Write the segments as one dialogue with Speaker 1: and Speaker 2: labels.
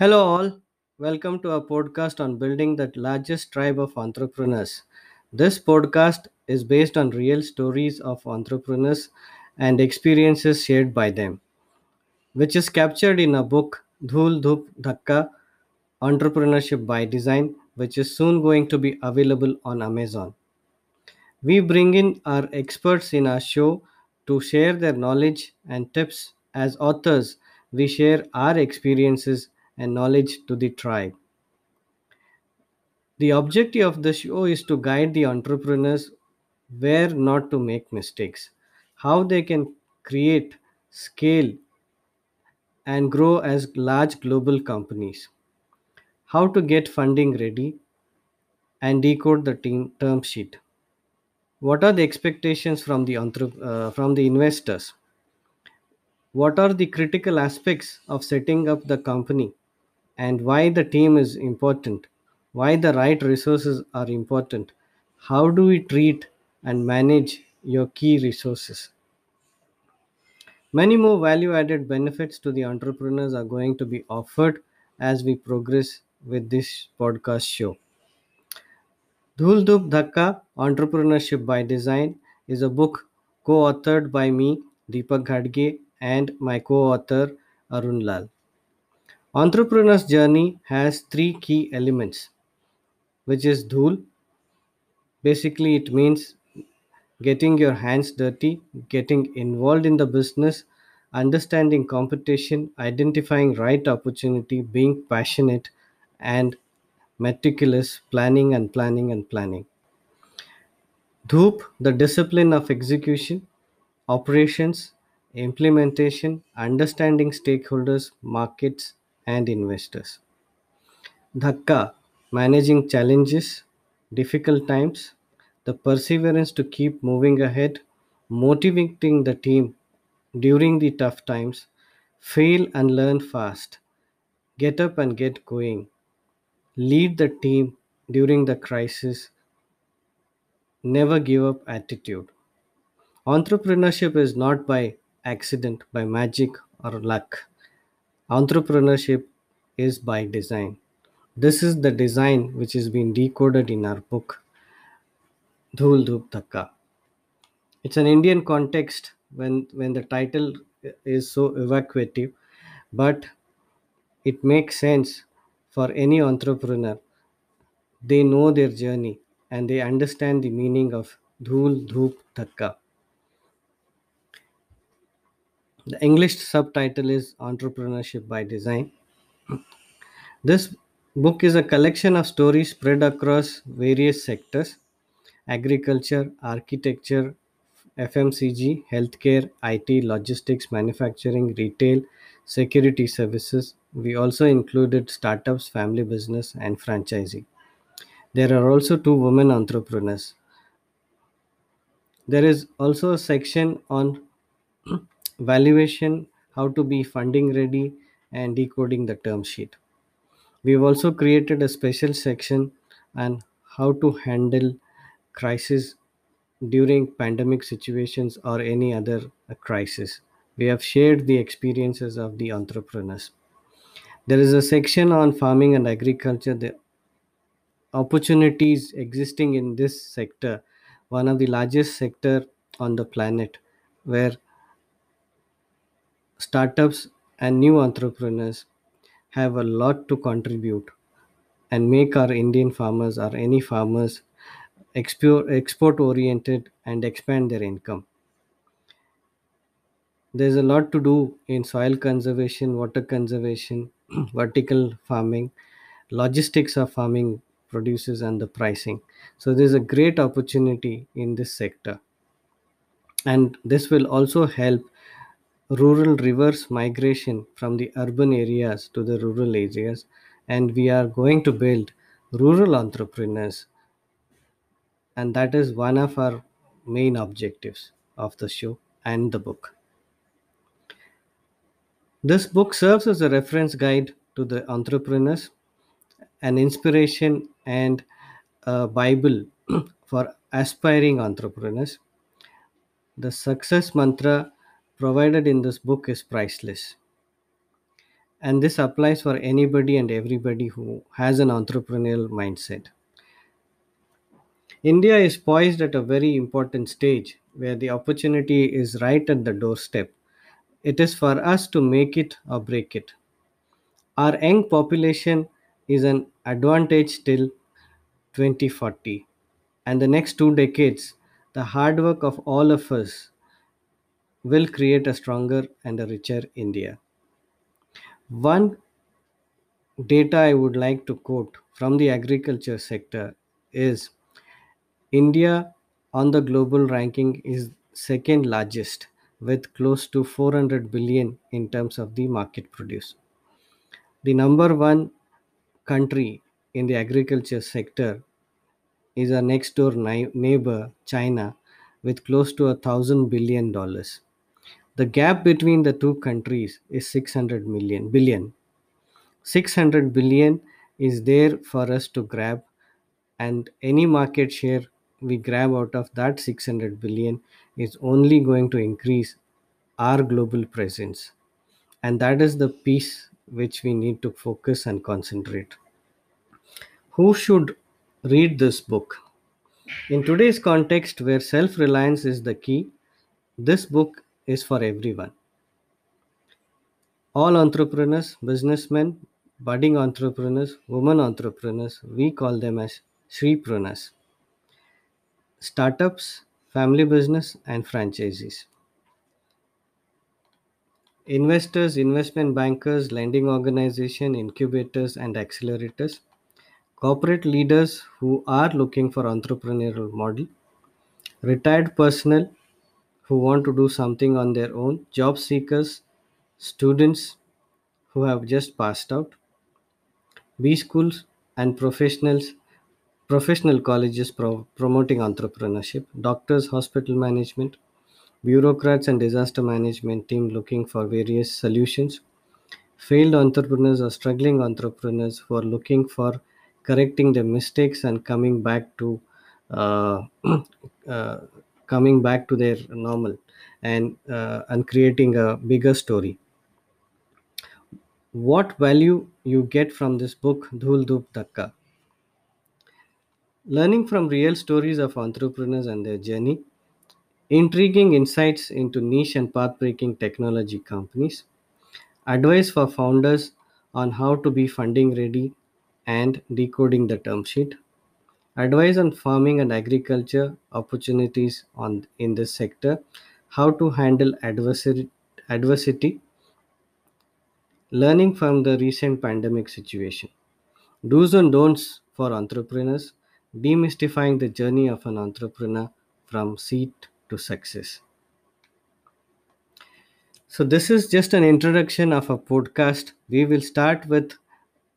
Speaker 1: Hello, all. Welcome to our podcast on building the largest tribe of entrepreneurs. This podcast is based on real stories of entrepreneurs and experiences shared by them, which is captured in a book, Dhul Dhup Dhakka Entrepreneurship by Design, which is soon going to be available on Amazon. We bring in our experts in our show to share their knowledge and tips. As authors, we share our experiences and knowledge to the tribe. The objective of the show is to guide the entrepreneurs where not to make mistakes, how they can create, scale, and grow as large global companies, how to get funding ready, and decode the team term sheet. What are the expectations from the uh, from the investors? What are the critical aspects of setting up the company and why the team is important? Why the right resources are important? How do we treat and manage your key resources? Many more value added benefits to the entrepreneurs are going to be offered as we progress with this podcast show. Dhul Dhakka Entrepreneurship by Design is a book co authored by me, Deepak Ghadge, and my co author, Arun Lal. Entrepreneur's journey has three key elements, which is Dhul. Basically, it means getting your hands dirty, getting involved in the business, understanding competition, identifying right opportunity, being passionate, and meticulous planning and planning and planning. Dhoop, the discipline of execution, operations, implementation, understanding stakeholders, markets, and investors. Dhakka, managing challenges, difficult times, the perseverance to keep moving ahead, motivating the team during the tough times, fail and learn fast, get up and get going, lead the team during the crisis, never give up attitude. Entrepreneurship is not by accident, by magic or luck. Entrepreneurship is by design. This is the design which has been decoded in our book, Dhul Dhup Dhakka. It's an Indian context when, when the title is so evocative, but it makes sense for any entrepreneur. They know their journey and they understand the meaning of Dhul Dhup Dhakka. The English subtitle is Entrepreneurship by Design. This book is a collection of stories spread across various sectors agriculture, architecture, FMCG, healthcare, IT, logistics, manufacturing, retail, security services. We also included startups, family business, and franchising. There are also two women entrepreneurs. There is also a section on valuation, how to be funding ready, and decoding the term sheet. We've also created a special section on how to handle crisis during pandemic situations or any other crisis. We have shared the experiences of the entrepreneurs. There is a section on farming and agriculture, the opportunities existing in this sector, one of the largest sector on the planet, where startups and new entrepreneurs have a lot to contribute and make our Indian farmers or any farmers export oriented and expand their income. There's a lot to do in soil conservation, water conservation, vertical farming, logistics of farming produces, and the pricing. So, there's a great opportunity in this sector. And this will also help rural reverse migration from the urban areas to the rural areas. And we are going to build rural entrepreneurs and that is one of our main objectives of the show and the book. This book serves as a reference guide to the entrepreneurs, an inspiration and a Bible for aspiring entrepreneurs. The success mantra provided in this book is priceless. And this applies for anybody and everybody who has an entrepreneurial mindset. India is poised at a very important stage where the opportunity is right at the doorstep. It is for us to make it or break it. Our young population is an advantage till 2040. And the next two decades, the hard work of all of us will create a stronger and a richer India. One data I would like to quote from the agriculture sector is India on the global ranking is second largest with close to 400 billion in terms of the market produce. The number one country in the agriculture sector is our next door neighbor China with close to a thousand billion dollars. The gap between the two countries is 600 million billion. 600 billion is there for us to grab and any market share we grab out of that 600 billion is only going to increase our global presence. And that is the piece which we need to focus and concentrate. Who should read this book? In today's context where self reliance is the key this book is for everyone all entrepreneurs, businessmen, budding entrepreneurs, women entrepreneurs, we call them as Shreepreneurs. Startups, family business, and franchises. Investors, investment bankers, lending organization, incubators, and accelerators. Corporate leaders who are looking for entrepreneurial model. Retired personnel who want to do something on their own. Job seekers, students who have just passed out B schools and professionals professional colleges pro- promoting entrepreneurship, doctors, hospital management, bureaucrats and disaster management team looking for various solutions, failed entrepreneurs or struggling entrepreneurs who are looking for correcting their mistakes and coming back to uh, uh, coming back to their normal and uh, and creating a bigger story. What value you get from this book dhul Dhup dhakka learning from real stories of entrepreneurs and their journey intriguing insights into niche and path breaking technology companies advice for founders on how to be funding ready and decoding the term sheet advice on farming and agriculture opportunities on in this sector how to handle adversary, adversity learning from the recent pandemic situation Do's and don'ts for entrepreneurs, demystifying the journey of an entrepreneur from seed to success. So, this is just an introduction of a podcast. We will start with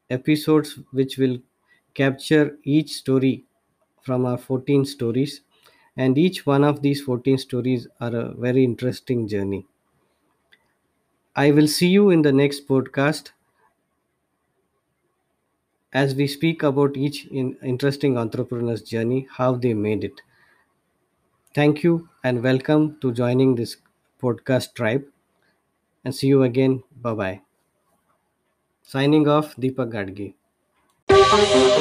Speaker 1: episodes which will capture each story from our 14 stories, and each one of these 14 stories are a very interesting journey. I will see you in the next podcast as we speak about each in interesting entrepreneur's journey, how they made it. Thank you and welcome to joining this podcast tribe. And see you again. Bye bye. Signing off, Deepak Ghadge.
Speaker 2: Huh.